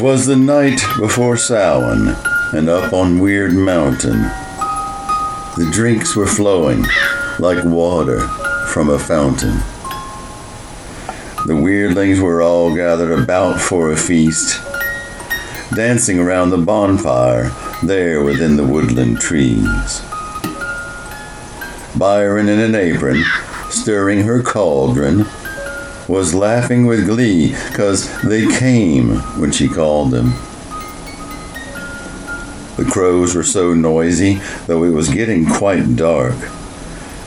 'Twas the night before Samhain, and up on Wyrd Mountain, the drinks were flowing like water from a fountain. The weirdlings were all gathered about for a feast, dancing around the bonfire there within the woodland trees. Byron in an apron, stirring her cauldron, was laughing with glee 'cause they came when she called them. The crows were so noisy, though it was getting quite dark.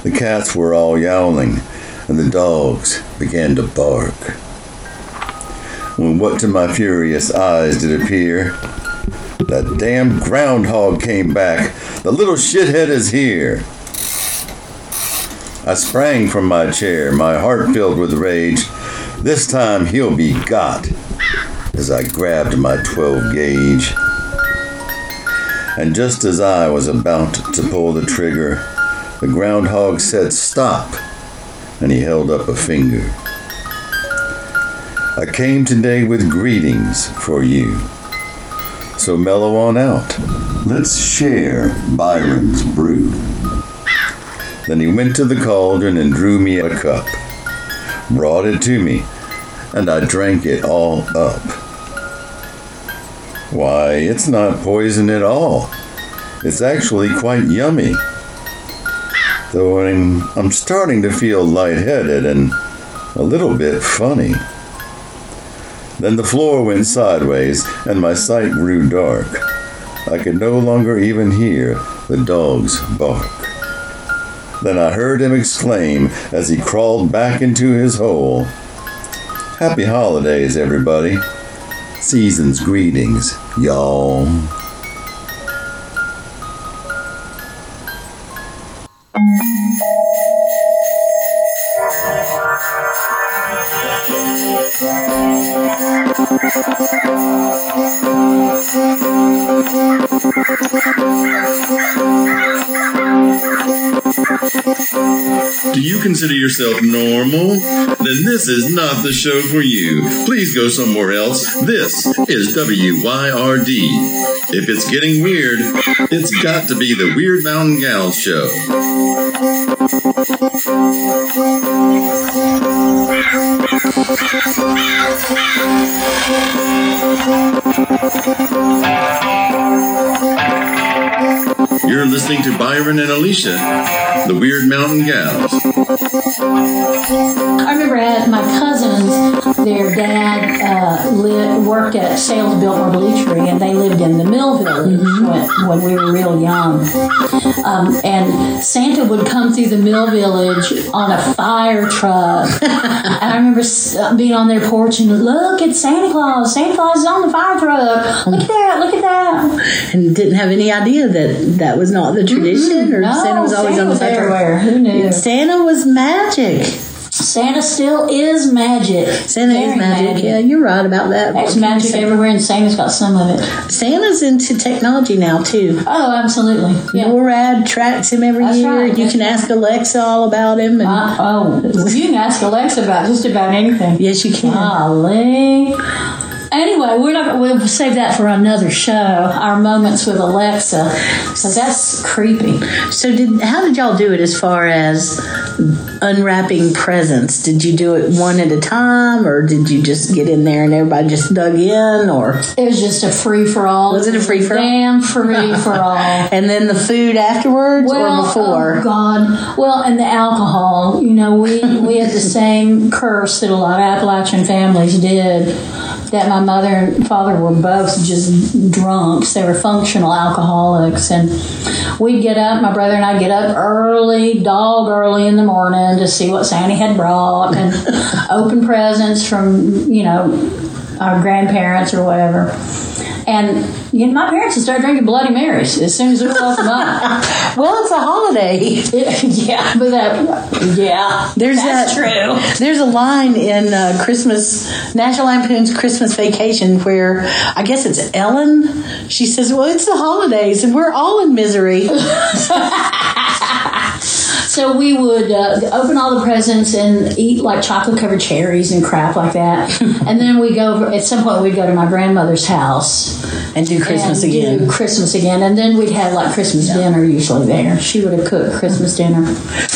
The cats were all yowling, and the dogs began to bark. When what to my furious eyes did appear, that damn groundhog came back. The little shithead is here. I sprang from my chair, my heart filled with rage. This time he'll be got, as I grabbed my 12 gauge. And just as I was about to pull the trigger, the groundhog said, Stop, and he held up a finger. I came today with greetings for you. So mellow on out. Let's share Byron's brew. Then he went to the cauldron and drew me a cup, brought it to me, and I drank it all up. Why, it's not poison at all. It's actually quite yummy. Though I'm, I'm starting to feel lightheaded and a little bit funny. Then the floor went sideways and my sight grew dark. I could no longer even hear the dogs bark. Then I heard him exclaim as he crawled back into his hole Happy holidays, everybody. Season's greetings, y'all. Consider yourself normal? Then this is not the show for you. Please go somewhere else. This is WYRD. If it's getting weird, it's got to be the Wyrd Mountain Gals show. You're listening to Byron and Alicia, the Wyrd Mountain Gals. I remember at my cousins, their dad uh, li- worked at Sayles Biltmore Bleachery, and they lived in the Mill Village when, when we were real young. Um, and Santa would come through the Mill Village on a fire truck. and I remember uh, being on their porch and look, at Santa Claus. Santa Claus is on the fire truck. Look at that. Look at that. and didn't have any idea that that was not the tradition, or No, Santa was always Santa on the was fire everywhere. Who knew? Santa was magic. Santa still is magic. Santa is Very magic. Yeah, you're right about that. There's magic everywhere, and Santa's got some of it. Santa's into technology now too. Oh, absolutely. Yeah. NORAD tracks him every That's year. right. You can ask Alexa all about him, and Uh, oh, you can ask Alexa about just about anything. yes, you can. Golly. Anyway, we're not. We'll save that for another show. Our moments with Alexa, because that's creepy. So, did how did y'all do it as far as unwrapping presents? Did you do it one at a time, or did you just get in there and everybody just dug in, or It was just a free for all. Was it a free-for-all? Damn free for all. and then the food afterwards or before? Oh God. Well, and the alcohol. You know, we we had the same curse that a lot of Appalachian families did. That my mother and father were both just drunks. They were functional alcoholics, and we'd get up. My brother and I get up early, dog early in the morning to see what Santa had brought and open presents from you know our grandparents or whatever. And you know, my parents would start drinking Bloody Marys as soon as we woke the up. Well, it's a holiday. yeah, but that, yeah, There's that's that, true. There's a line in uh, Christmas, National Lampoon's Christmas Vacation, where I guess it's Ellen. She says, "Well, it's the holidays, and we're all in misery." So we would uh, open all the presents and eat like chocolate covered cherries and crap like that. and then we go over, at some point we'd go to my grandmother's house And do Christmas and again. do Christmas again, and then we'd have like Christmas dinner usually there. She would have cooked Christmas dinner,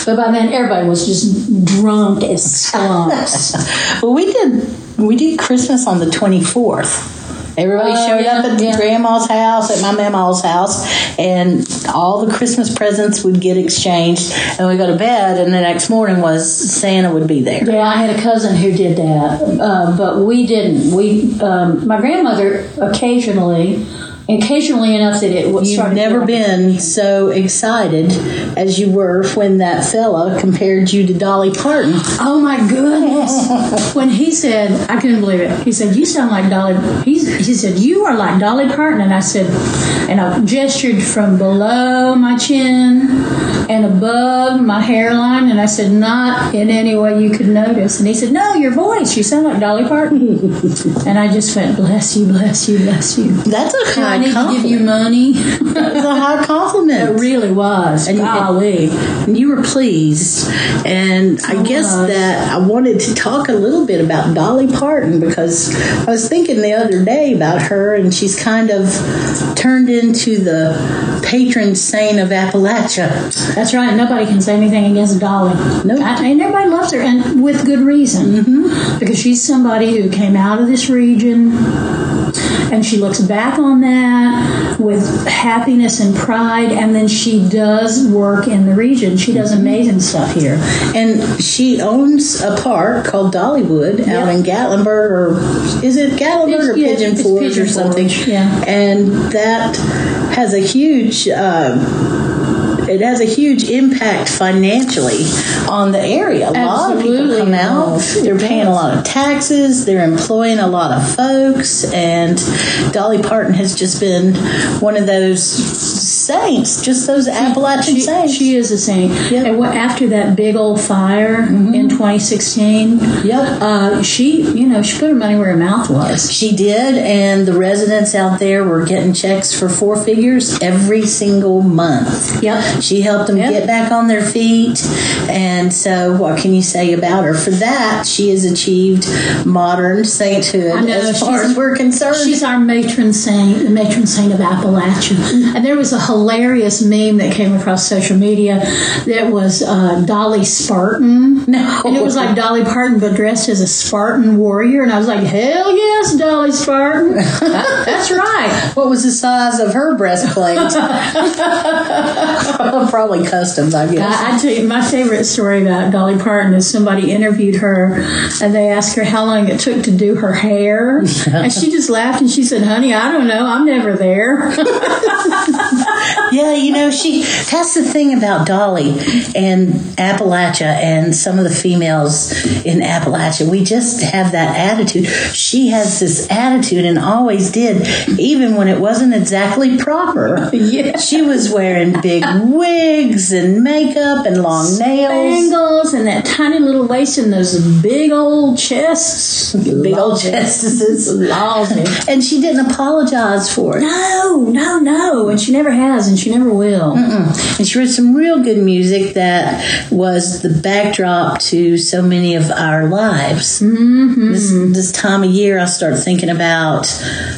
but by then everybody was just drunk as skunks. Well, we did we did Christmas on the twenty fourth. Everybody Oh, showed up at yeah. grandma's house, at my mama's house, and all the Christmas presents would get exchanged, and we go to bed. And the next morning was Santa would be there. yeah, I had a cousin who did that, uh, but we didn't. We um, my grandmother occasionally, occasionally enough that it was. You've never been so excited as you were when that fella compared you to Dolly Parton. Oh my goodness! when he said, I couldn't believe it. He said, "You sound like Dolly." He's, he said, "You are like Dolly Parton," and I said, and I gestured from below my chin and above my hairline, and I said, "Not in any way you could notice." And he said, "No, your voice. You sound like Dolly Parton." and I just went, "Bless you, bless you, bless you." That's a Do I need to give you compliment. money? That's a high compliment. it really was. And- Golly. And you were pleased. And I guess that I wanted to talk a little bit about Dolly Parton because I was thinking the other day about her, and she's kind of turned into the patron saint of Appalachia. That's right. Nobody can say anything against Dolly. Nope. I- and everybody loves her, and with good reason. Mm-hmm. Because she's somebody who came out of this region, and she looks back on that with happiness and pride, and then she does work in the region. She does amazing stuff here. And she owns a park called Dollywood out Yeah. in Gatlinburg, or is it Gatlinburg It's- or Pigeon Forge or something? Forge, yeah. And that has a huge. Uh, it has a huge impact financially on the area. A lot of people Absolutely come out. They're paying a lot of taxes. They're employing a lot of folks, and Dolly Parton has just been one of those saints, just those Appalachian She, saints. she is a saint. Yep. And what, after that big old fire in 2016, Yep. uh, she, you know, she put her money where her mouth was. She did, and the residents out there were getting checks for four figures every single month. Yep. She helped them Yep. get back on their feet, and so what can you say about her? For that, she has achieved modern sainthood know, as far as we're concerned. She's our matron saint, the matron saint of Appalachia. And there was a hilarious meme that came across social media that was uh, Dolly Spartan. No. And it was like Dolly Parton, but dressed as a Spartan warrior. And I was like, hell yes, Dolly Spartan. That's right. what was the size of her breastplate? Probably customs, I guess. I, I tell you, my favorite story about Dolly Parton is somebody interviewed her and they asked her how long it took to do her hair. and she just laughed and she said, honey, I don't know. I'm never there. Yeah, you know, she that's the thing about Dolly and Appalachia and some of the females in Appalachia. We just have that attitude. She has this attitude and always did, even when it wasn't exactly proper. Yeah. She was wearing big wigs and makeup and long nails. Bangles and that tiny little waist and those big old chests. Big old. Lousy. And she didn't apologize for it. No, no, no. And she never has and she never will. And she wrote some real good music that was the backdrop to so many of our lives. Mm-hmm. This, this time of year, I start thinking about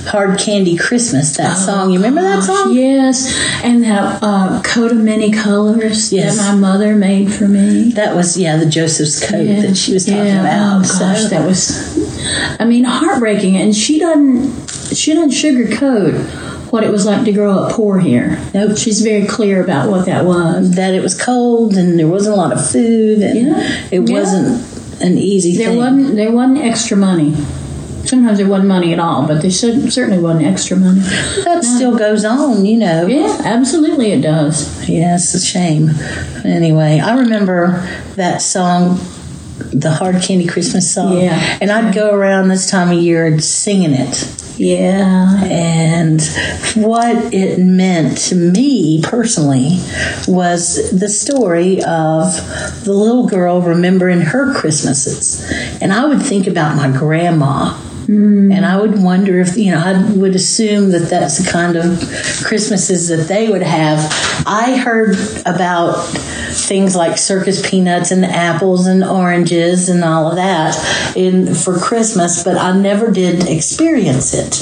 Hard Candy Christmas, that song. You remember that song? Yes. And that uh, coat of many colors Yes. that my mother made for me. That was, yeah, the Joseph's coat Yeah. that she was talking yeah. about. Oh gosh, So- that was. I mean, heartbreaking. And she doesn't. She doesn't sugarcoat what it was like to grow up poor here. Nope. She's very clear about what that was. that it was cold and there wasn't a lot of food and Yeah. it Yeah. wasn't an easy There thing. wasn't. There wasn't extra money. Sometimes there wasn't money at all, but there certainly wasn't extra money. that still goes on, you know. Yeah, absolutely, it does. Yeah, it's a shame. Anyway, I remember that song, the Hard Candy Christmas song. Yeah. And I'd go around this time of year singing it. Yeah. And what it meant to me personally was the story of the little girl remembering her Christmases. And I would think about my grandma And I would wonder if, you know, I would assume that that's the kind of Christmases that they would have. I heard about things like circus peanuts and apples and oranges and all of that in for Christmas, but I never did experience it.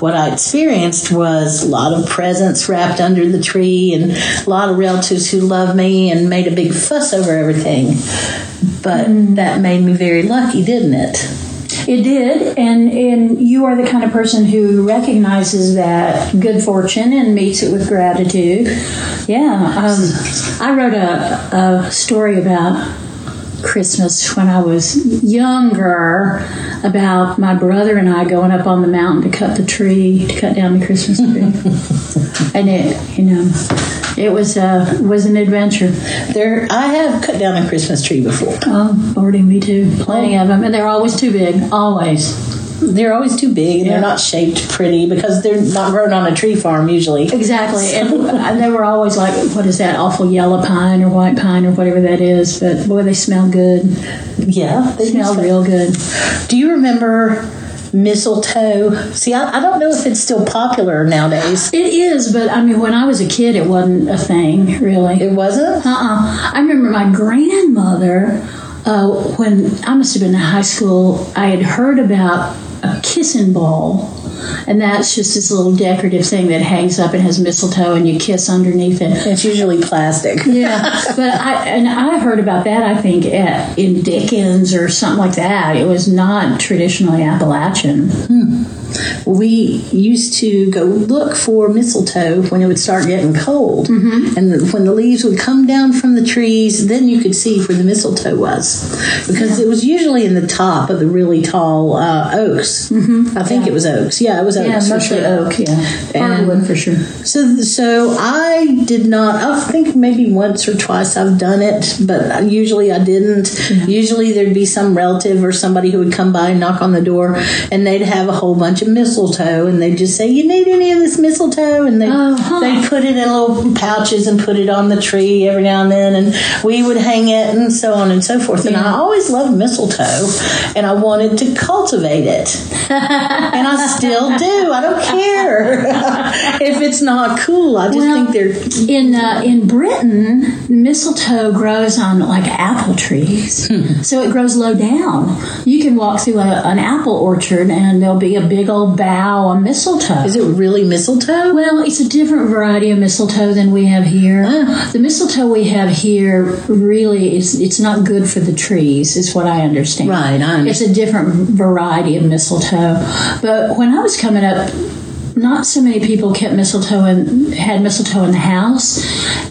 What I experienced was a lot of presents wrapped under the tree and a lot of relatives who loved me and made a big fuss over everything. But mm. that made me very lucky, didn't it? It did, and and you are the kind of person who recognizes that good fortune and meets it with gratitude. Yeah, um, I wrote a, a story about Christmas when I was younger about my brother and I going up on the mountain to cut the tree, to cut down the Christmas tree, and it, you know, it was a was an adventure. There, I have cut down a Christmas tree before. Oh, Lordy, me too. Plenty oh. of them, and they're always too big. Always. They're always too big and Yeah. they're not shaped pretty because they're not grown on a tree farm usually. Exactly, and, and they were always like, "What is that awful yellow pine or white pine or whatever that is?" But boy, they smell good. Yeah, They smell real good. Do you remember mistletoe? See, I, I don't know if it's still popular nowadays. It is, but I mean, when I was a kid, it wasn't a thing, really. It wasn't. Uh-uh. I remember my grandmother, uh, when I must have been in high school, I had heard about a kissing ball. And that's just this little decorative thing that hangs up and has mistletoe and you kiss underneath it. It's usually plastic. Yeah, but I and I heard about that. I think at, in Dickens or something like that. It was not traditionally Appalachian. Hmm. We used to go look for mistletoe when it would start getting cold, and the, when the leaves would come down from the trees, then you could see where the mistletoe was, because it was usually in the top of the really tall uh, oaks. Mm-hmm. I think it was oaks. Yeah, it was oaks. Yeah, mostly sure. oak. Yeah, hardwood for sure. So, so I did not. I think maybe once or twice I've done it, but usually I didn't. Usually there'd be some relative or somebody who would come by and knock on the door, and they'd have a whole bunch of mistletoe, and they'd just say, "You need any of this mistletoe?" And they Uh-huh. they'd put it in little pouches and put it on the tree every now and then, and we would hang it and so on and so forth. And I always loved mistletoe, and I wanted to cultivate it, and I still do. I don't care not cool. I just Well, think they're In uh, in Britain, mistletoe grows on like apple trees, so it grows low down. You can walk through a, an apple orchard, and there'll be a big old bough of mistletoe. Is it really mistletoe? Well, it's a different variety of mistletoe than we have here. Ah. The mistletoe we have here really is it's not good for the trees, is what I understand. Right, I understand. It's a different variety of mistletoe. But when I was coming up, not so many people kept mistletoe and had mistletoe in the house.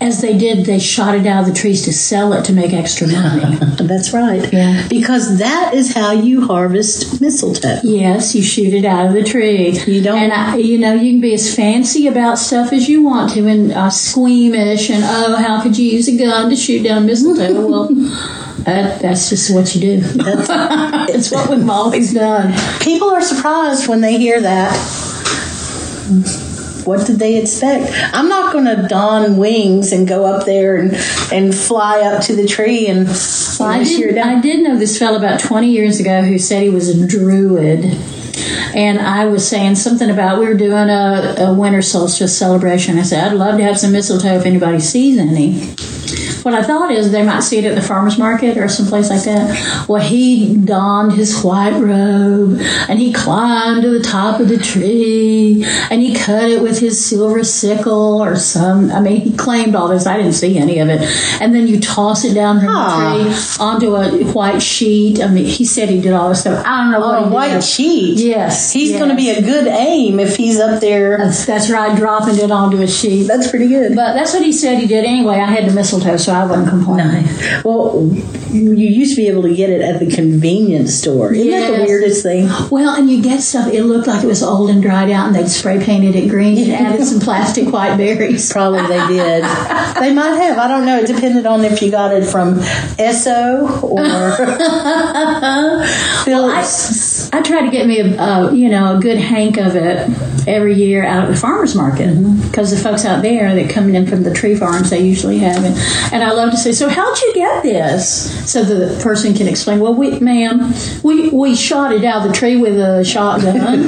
As they did, they shot it out of the trees to sell it to make extra money. That's right. Yeah. Because that is how you harvest mistletoe. Yes, you shoot it out of the tree. You don't- and I, you know you can be as fancy about stuff as you want to, and uh, squeamish, and oh, how could you use a gun to shoot down mistletoe? well, that, that's just what you do. That's, it's what we've always done. people are surprised when they hear that. What did they expect? I'm not going to don wings and go up there and, and fly up to the tree and, Well, I and shear it did. I did know this fellow about 20 years ago who said he was a druid. And I was saying something about we were doing a, a winter solstice celebration. I said, I'd love to have some mistletoe if anybody sees any. What I thought is they might see it at the farmer's market or someplace like that. Well, he donned his white robe and he climbed to the top of the tree and he cut it with his silver sickle or some. I mean, he claimed all this. I didn't see any of it. And then you toss it down from the ah. tree onto a white sheet. I mean, he said he did all this stuff. I don't know what oh, he white did. sheet. Yes, He's yes. going to be a good aim if he's up there. That's, that's right, dropping it onto a sheet. That's pretty good. But that's what he said he did anyway. I had the mistletoe, so I wasn't complaining. Well, you used to be able to get it at the convenience store. Isn't that the weirdest thing? Well, and you get stuff, it looked like it was old and dried out, and they'd spray painted it green and added some plastic white berries. Probably they did. they might have. I don't know. It depended on if you got it from Esso or Phillips. I try to get me a, a you know a good hank of it every year out at the farmers market mm-hmm. because the folks out there that coming in from the tree farms they usually have it, and I love to say, so how'd you get this? So the person can explain. Well, we, ma'am, we we shot it out of the tree with a shotgun.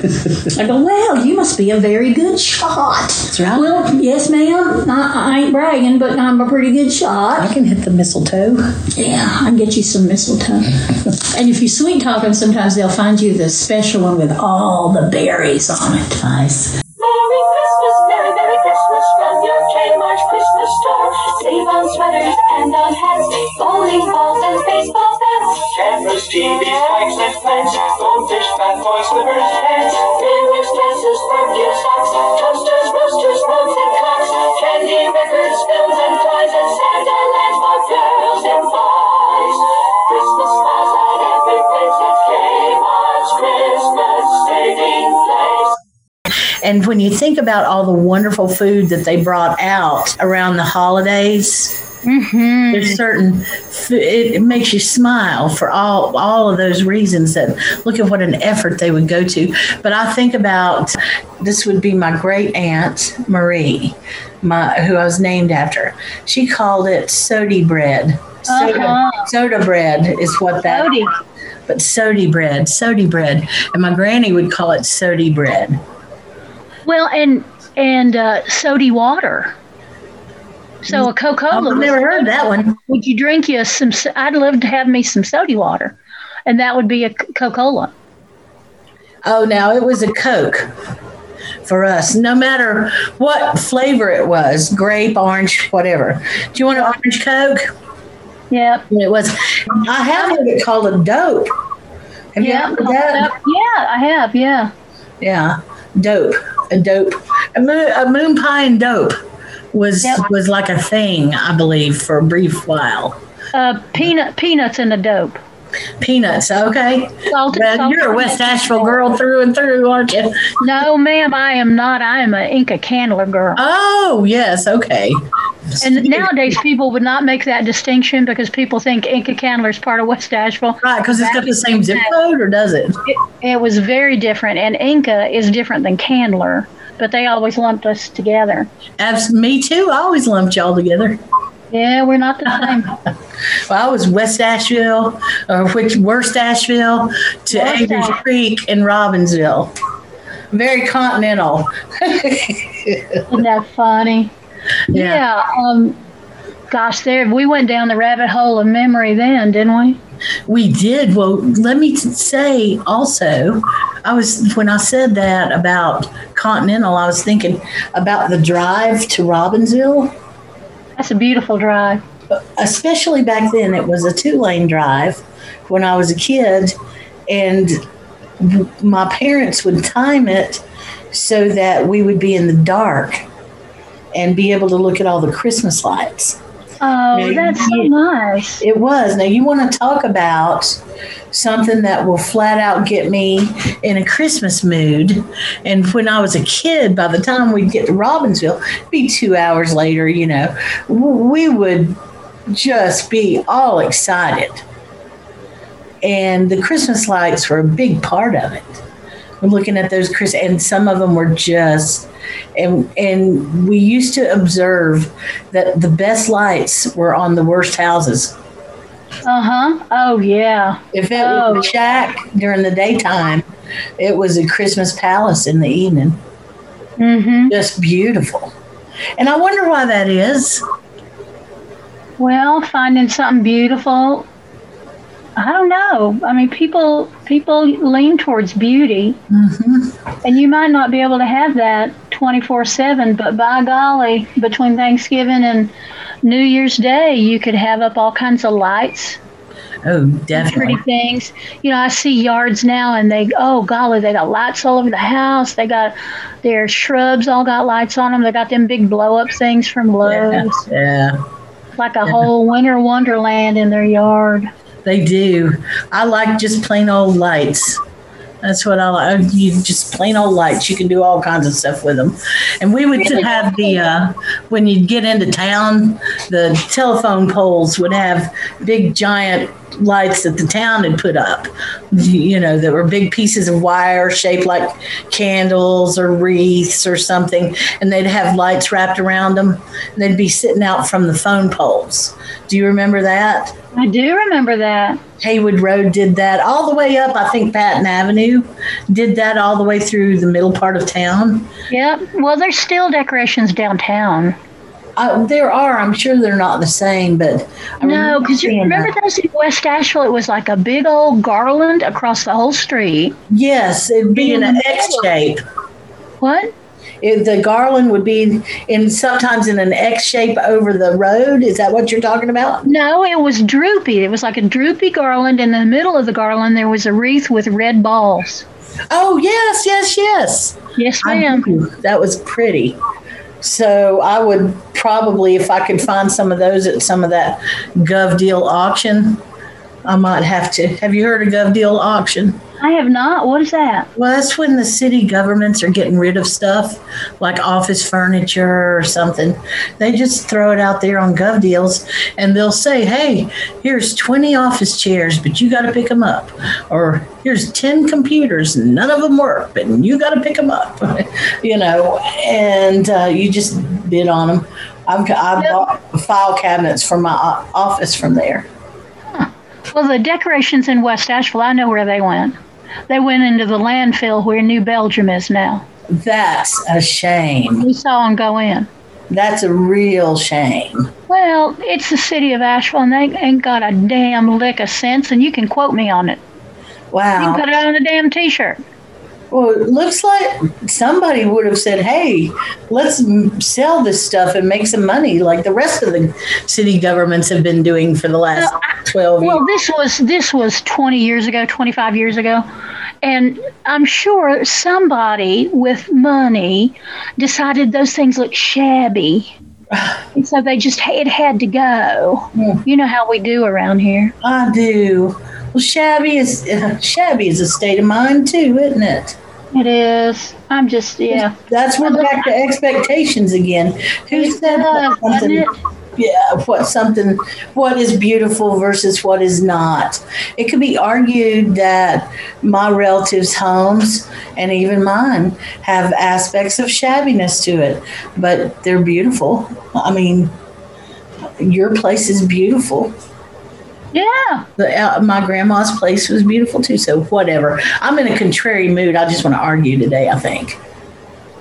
I go, well, you must be a very good shot. That's right. Well, yes, ma'am. I, I ain't bragging, but I'm a pretty good shot. I can hit the mistletoe. Yeah, I can get you some mistletoe. and if you sweet talk them, sometimes they'll find you the special one with all the berries on it. Nice. Merry Christmas, Merry, Merry Christmas from your Kmart Christmas store. Save on sweaters and on hats, bowling balls and baseball bats. Cameras, TVs, bikes, and plants, goldfish, fat boys, slippers, pants. Remix dresses, perfume socks, toasters, roasters, mugs and clocks. Candy, records, films and toys, and Santa lands for girls and boys. And when you think about all the wonderful food that they brought out around the holidays, there's certain it, it makes you smile for all all of those reasons. That look at what an effort they would go to. But I think about this would be my great aunt Marie, my who I was named after. She called it sody bread. Soda, Uh-huh. soda bread is what that. Sody. But sody bread, sody bread, and my granny would call it sody bread. Well, and and uh, sody water. So a Coca Cola. I've never heard that one. Would you drink you some? I'd love to have me some sody water, and that would be a Coca Cola. Oh, now it was a Coke for us, no matter what flavor it was grape, orange, whatever. Do you want an orange Coke? Yeah. It was, I have heard it called a dope. Have you Yeah. heard that? Yeah, I have. Yeah. Yeah, dope, a dope, a moon, a moon pie and dope was Yep. was like a thing, I believe, for a brief while. Uh, peanut peanuts in a dope. Peanuts, okay. Salted, Well, salted you're a West Asheville girl through and through, aren't you? No, ma'am, I am not. I am an Enka Candler girl. Oh, yes, okay. And nowadays, people would not make that distinction because people think Enka Candler is part of West Asheville. Right, because it's got the same zip code, or does it? It, it was very different, and Enka is different than Candler, but they always lumped us together. Abs- me too. I always lumped y'all together. Yeah, we're not the same. Well, I was West Asheville, or which worst Asheville to Asheville. Creek and Robbinsville. Very continental. Isn't that funny? Yeah. Yeah. um, gosh, there we went down the rabbit hole of memory then, didn't we? We did. Well, let me t- say also, I was when I said that about continental, I was thinking about the drive to Robbinsville. That's a beautiful drive. especially back then it was a two lane drive when i was a kid and my parents would time it so that we would be in the dark and be able to look at all the christmas lights. Oh, Yeah, that's so nice. it was. Now you want to talk about something that will flat out get me in a christmas mood and when i was a kid by the time we'd get to robbinsville it'd be two hours later you know we would just be all excited. And the christmas lights were a big part of it we're looking at those chris and some of them were just and and we used to observe that the best lights were on the worst houses Uh huh. Oh yeah. if it Oh. was a shack during the daytime it was a christmas palace in the evening Mm-hmm. just beautiful and i wonder why that is Well, finding something beautiful. I don't know. I mean, people people lean towards beauty, Mm-hmm. and you might not be able to have that twenty four seven. But by golly, between Thanksgiving and New Year's Day, you could have up all kinds of lights, oh pretty definitely things. You know, I see yards now, and they oh golly, they got lights all over the house. They got their shrubs all got lights on them. They got them big blow up things from Lowe's, yeah, yeah like a whole winter wonderland in their yard. They do i like just plain old lights that's what I like. You just plain old lights. You can do all kinds of stuff with them. And we would have the uh, when you'd get into town, the telephone poles would have big giant lights that the town had put up. You know, that were big pieces of wire shaped like candles or wreaths or something, and they'd have lights wrapped around them. And they'd be sitting out from the phone poles. Do you remember that? I do remember that. Haywood Road did that all the way up, I think Patton Avenue did that all the way through the middle part of town. Yep. Well, there's still decorations downtown. Uh, there are, I'm sure they're not the same, but I No, because you remember that. those in West Asheville? It was like a big old garland across the whole street. Yes, it'd be in an X shape. What? It, the garland would be in sometimes in an X shape over the road. Is that what you're talking about? No, it was droopy. It was like a droopy garland. In the middle of the garland, there was a wreath with red balls. Oh yes, yes, yes. Yes, I ma'am. That was pretty. So I would probably, if I could find some of those at some of that Gov Deal auction, I might have to. Have you heard of Gov Deal auction? I have not. What is that? Well, that's when the city governments are getting rid of stuff like office furniture or something. They just throw it out there on Gov Deals and they'll say, hey, here's 20 office chairs, but you got to pick them up. Or here's 10 computers, none of them work, but you got to pick them up. you know, and uh, you just bid on them. I've, I bought file cabinets for my office from there. Well, the decorations in West Asheville, I know where they went. They went into the landfill where New Belgium is now. That's a shame. We saw them go in. That's a real shame. Well, it's the city of Asheville, and they ain't got a damn lick of sense, and you can quote me on it. Wow. You can put it on a damn T-shirt. Well, it looks like somebody would have said, "Hey, let's sell this stuff and make some money," like the rest of the city governments have been doing for the last twelve Well, years. this was this was 20 years ago, 25 years ago, and I'm sure somebody with money decided those things look shabby, and so they just it had to go. Hmm. You know how we do around here. I do. Well, shabby is uh, shabby is a state of mind too, isn't it? It is. I'm just yeah. That's we're back to expectations again. Who said that something? yeah, what something, what is beautiful versus what is not. It could be argued that my relatives' homes and even mine have aspects of shabbiness to it, but they're beautiful. I mean, your place is beautiful. Yeah. The, uh, my grandma's place was beautiful too. So whatever. I'm in a contrary mood. I just want to argue today. I think.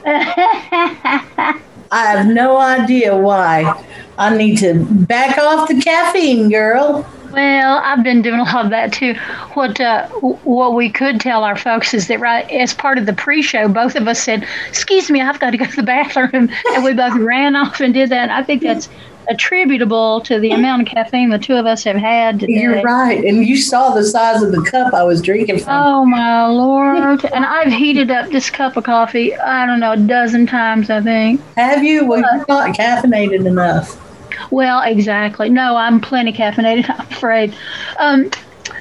I have no idea why. I need to back off the caffeine, girl. Well, I've been doing a lot of that too. What uh, what we could tell our folks is that right as part of the pre-show, both of us said, "Excuse me, I've got to go to the bathroom," and we both ran off and did that. And I think that's attributable to the amount of caffeine the two of us have had today. You're right. And you saw the size of the cup I was drinking from. Oh my lord! And I've heated up this cup of coffee. I don't know a dozen times. I think. Have you? Well, you're not caffeinated enough. Well, exactly. No, I'm plenty caffeinated, I'm afraid. Um,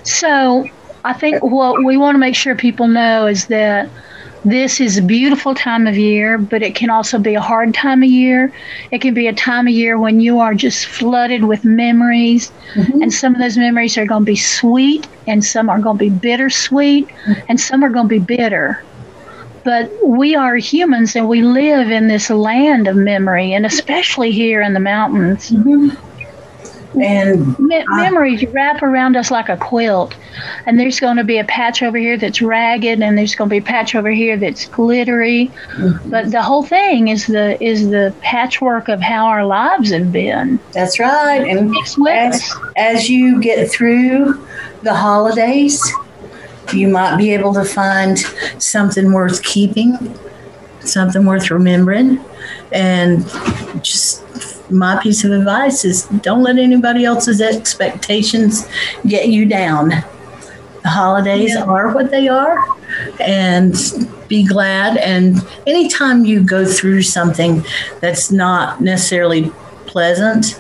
so I think what we want to make sure people know is that this is a beautiful time of year, but it can also be a hard time of year. It can be a time of year when you are just flooded with memories, and some of those memories are going to be sweet, and some are going to be bittersweet, and some are going to be bitter but we are humans and we live in this land of memory and especially here in the mountains mm-hmm. And Me- memories wrap around us like a quilt and there's going to be a patch over here that's ragged and there's going to be a patch over here that's glittery mm-hmm. but the whole thing is the is the patchwork of how our lives have been that's right. And as, us. as you get through the holidays, you might be able to find something worth keeping, something worth remembering. And just my piece of advice is don't let anybody else's expectations get you down. The holidays are what they are, and be glad. And anytime you go through something that's not necessarily pleasant,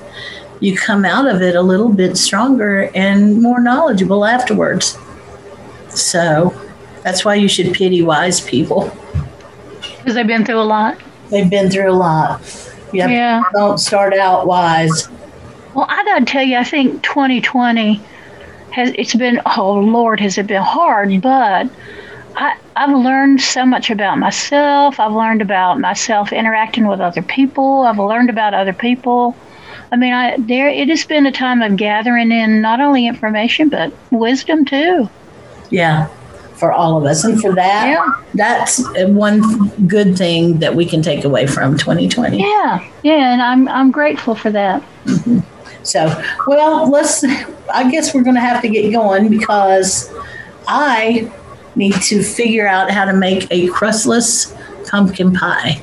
you come out of it a little bit stronger and more knowledgeable afterwards. So that's why you should pity wise people. because they've been through a lot They've been through a lot. You have- Yeah. Don't start out wise. Well, I got to tell you, I think 2020 has it's been oh Lord, has it been hard, but I, I've learned so much about myself. I've learned about myself interacting with other people. I've learned about other people. I mean, I there it has been a time of gathering in not only information but wisdom too. Yeah, for all of us. And for that, Yeah. that's one good thing that we can take away from 2020. Yeah, yeah, and I'm I'm grateful for that. Mm-hmm. So, well, let's, I guess we're going to have to get going because I need to figure out how to make a crustless pumpkin pie.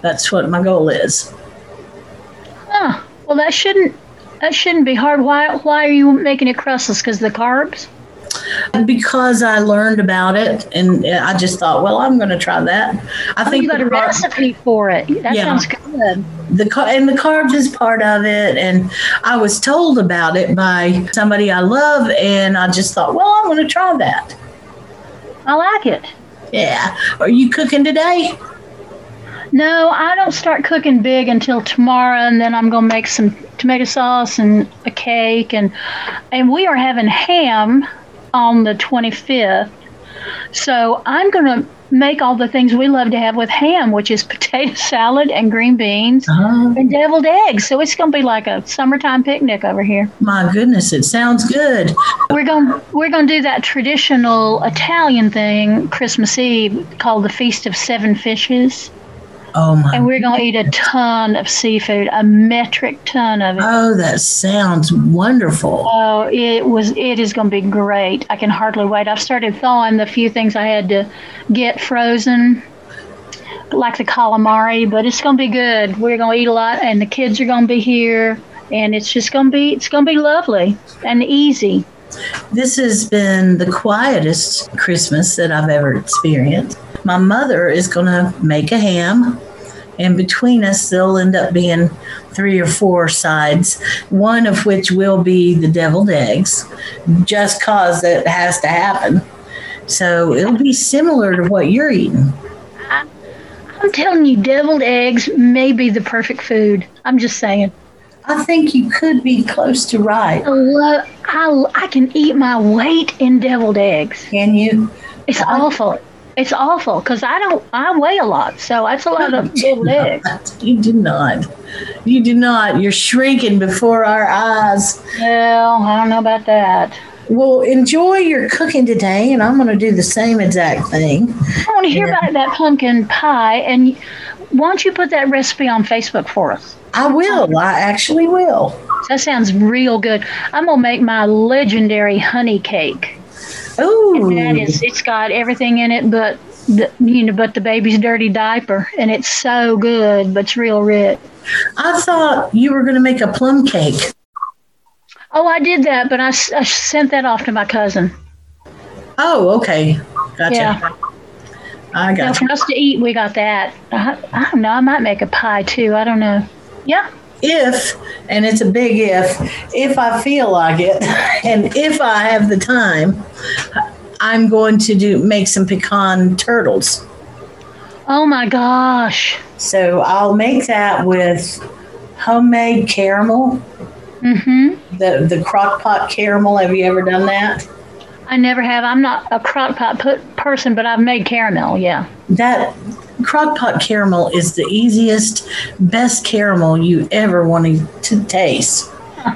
That's what my goal is. Huh. Well, that shouldn't that shouldn't be hard. Why why are you making it crustless? Because the carbs. Because I learned about it and I just thought, well, I'm going to try that. I Oh, think you got a car- recipe for it. That Yeah. sounds good. the car and the carbs is part of it and i was told about it by somebody i love and i just thought well i'm going to try that I like it. yeah are you cooking today No, I don't start cooking big until tomorrow, and then I'm gonna make some tomato sauce and a cake, and and we are having ham on the 25th. So I'm gonna make all the things we love to have with ham, which is potato salad and green beans oh and deviled eggs. So it's gonna be like a summertime picnic over here. my goodness it sounds good We're gonna we're gonna do that traditional Italian thing Christmas Eve called the Feast of Seven Fishes. Oh my And we're going to eat a ton of seafood, a metric ton of it. oh that sounds wonderful Oh, it was. It is going to be great. I can hardly wait. I've started thawing the few things I had to get frozen, like the calamari. But it's going to be good. We're going to eat a lot, and the kids are going to be here, and it's just going to be. It's going to be lovely and easy. this has been the quietest christmas that i've ever experienced my mother is going to make a ham and between us there'll end up being three or four sides one of which will be the deviled eggs just cause it has to happen so it'll be similar to what you're eating I'm telling you, deviled eggs may be the perfect food. I'm just saying. i think you could be close to right I love. I, I can eat my weight in deviled eggs. can you It's awful. It's awful because I don't. I weigh a lot, so that's a lot of deviled eggs. you do not you do not you're shrinking before our eyes Well, I don't know about that. Well, enjoy your cooking today, and I'm going to do the same exact thing. I want to hear Yeah. about that pumpkin pie, and why don't you put that recipe on Facebook for us? I will. I actually will. That sounds real good. I'm gonna make my legendary honey cake. Ooh, That is, it's got everything in it, but the you know, but the baby's dirty diaper, and it's so good, but it's real rich. I thought you were going to make a plum cake. Oh, I did that, but I, I sent that off to my cousin. Oh, okay. Gotcha. Yeah. I got you. for us to eat, we got that. I, I don't know. I might make a pie too. I don't know. Yeah. If, and it's a big if, if I feel like it, and if I have the time, I'm going to do make some pecan turtles. Oh my gosh. So I'll make that with homemade caramel, Mm-hmm. the the crock pot caramel. Have you ever done that? I never have. I'm not a crock pot put person, but I've made caramel. Yeah. That crock pot caramel is the easiest, best caramel you ever wanted to taste.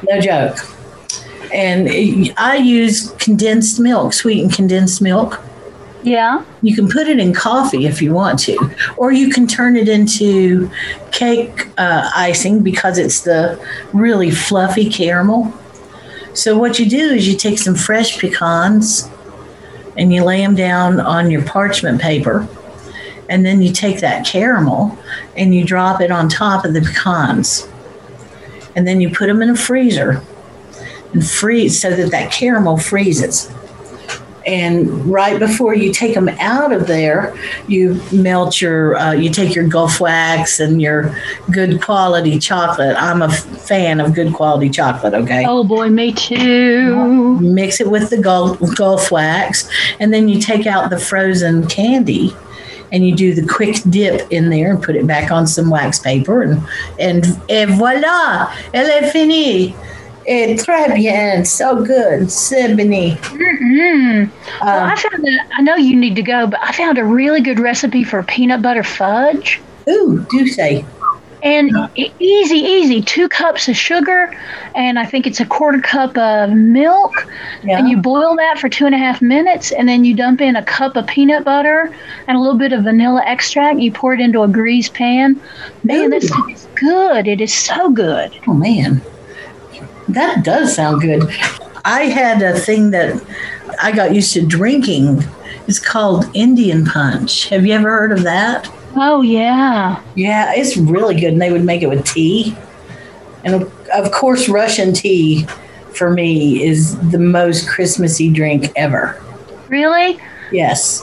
No joke. And I use condensed milk, sweetened condensed milk. Yeah. You can put it in coffee if you want to, or you can turn it into cake uh, icing because it's the really fluffy caramel. So, what you do is you take some fresh pecans and you lay them down on your parchment paper, and then you take that caramel and you drop it on top of the pecans. And then you put them in a freezer and freeze so that that caramel freezes and right before you take them out of there, you melt your, uh, you take your Gulf wax and your good quality chocolate. I'm a fan of good quality chocolate. Okay, Oh boy, me too. mix it with the Gulf, Gulf wax, and then you take out the frozen candy, and you do the quick dip in there and put it back on some wax paper, and and et voila, elle est finie. Et très bien, so good, c'est béni. Mm. Well, I found that I know you need to go, but I found a really good recipe for peanut butter fudge. Ooh, do say. And easy, easy. Two cups of sugar, and I think it's a quarter cup of milk. Yeah. And you boil that for two and a half minutes, and then you dump in a cup of peanut butter and a little bit of vanilla extract. You pour it into a greased pan. Man, this Ooh. is good. It is so good. Oh man, that does sound good. I had a thing that I got used to drinking. It's called Indian Punch. Have you ever heard of that? Oh yeah. Yeah, it's really good, and they would make it with tea. And of, course, Russian tea for me is the most Christmassy drink ever. Really? Yes,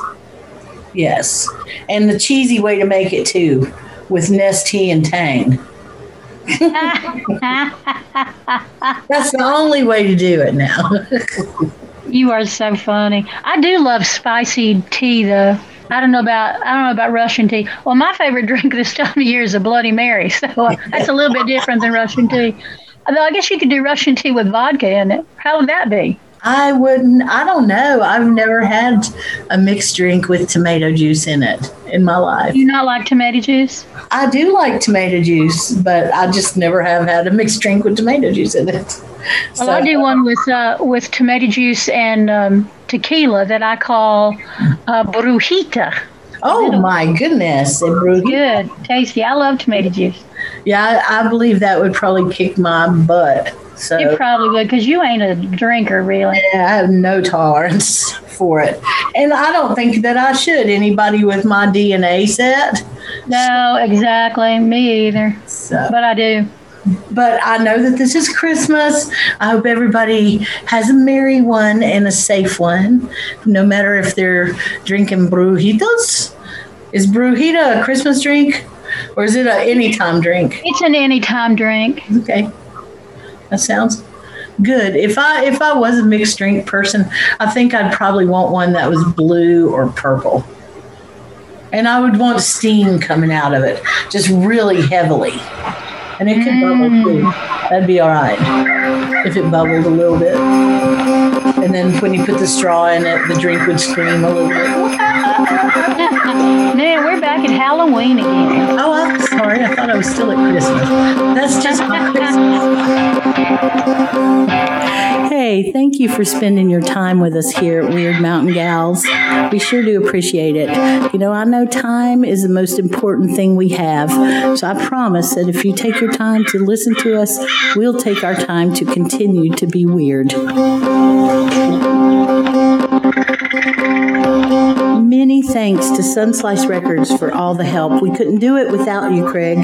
yes, and the cheesy way to make it too, with Nestea and Tang. That's the only way to do it now. You are so funny. I do love spicy tea though. I don't know about I don't know about Russian tea. Well, my favorite drink this time of year is a Bloody Mary, so uh, that's a little bit different than Russian tea. Although I guess you could do Russian tea with vodka in it. How would that be? I wouldn't. I don't know. I've never had a mixed drink with tomato juice in it in my life. Do you not like tomato juice? I do like tomato juice, but I just never have had a mixed drink with tomato juice in it. Well, I do one with uh, with tomato juice and um, tequila that I call uh, brujita. Oh my goodness, Good, tasty. I love tomato juice. Yeah, I, I believe that would probably kick my butt. So You probably would because you ain't a drinker, really. yeah, I have no tolerance for it, and I don't think that I should. Anybody with my DNA set, No, exactly. Me either. so. But I do. But I know that this is Christmas. I hope everybody has a merry one and a safe one, no matter if they're drinking brujitos. Is brujita a Christmas drink or is it an anytime drink? It's an anytime drink. Okay. That sounds good. If I if I was a mixed drink person, I think I'd probably want one that was blue or purple. And I would want steam coming out of it, just really heavily. And it could bubble mm. too. That'd be all right if it bubbled a little bit. And then when you put the straw in it, the drink would scream a little bit. Man, we're back at Halloween again. Oh, I'm sorry. I thought I was still at Christmas. That's just my Christmas. Hey, thank you for spending your time with us here at Wyrd Mountain Gals. We sure do appreciate it. You know, I know time is the most important thing we have. So I promise that if you take your time to listen to us, we'll take our time to continue to be weird. Many thanks to Sunslice Records for all the help. We couldn't do it without you, Craig.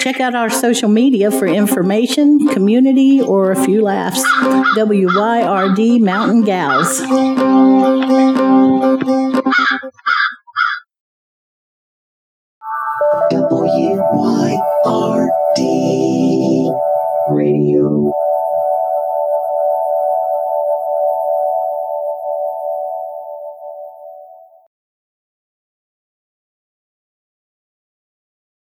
Check out our social media for information, community, or a few laughs. WYRD Mountain Gals. W-Y-R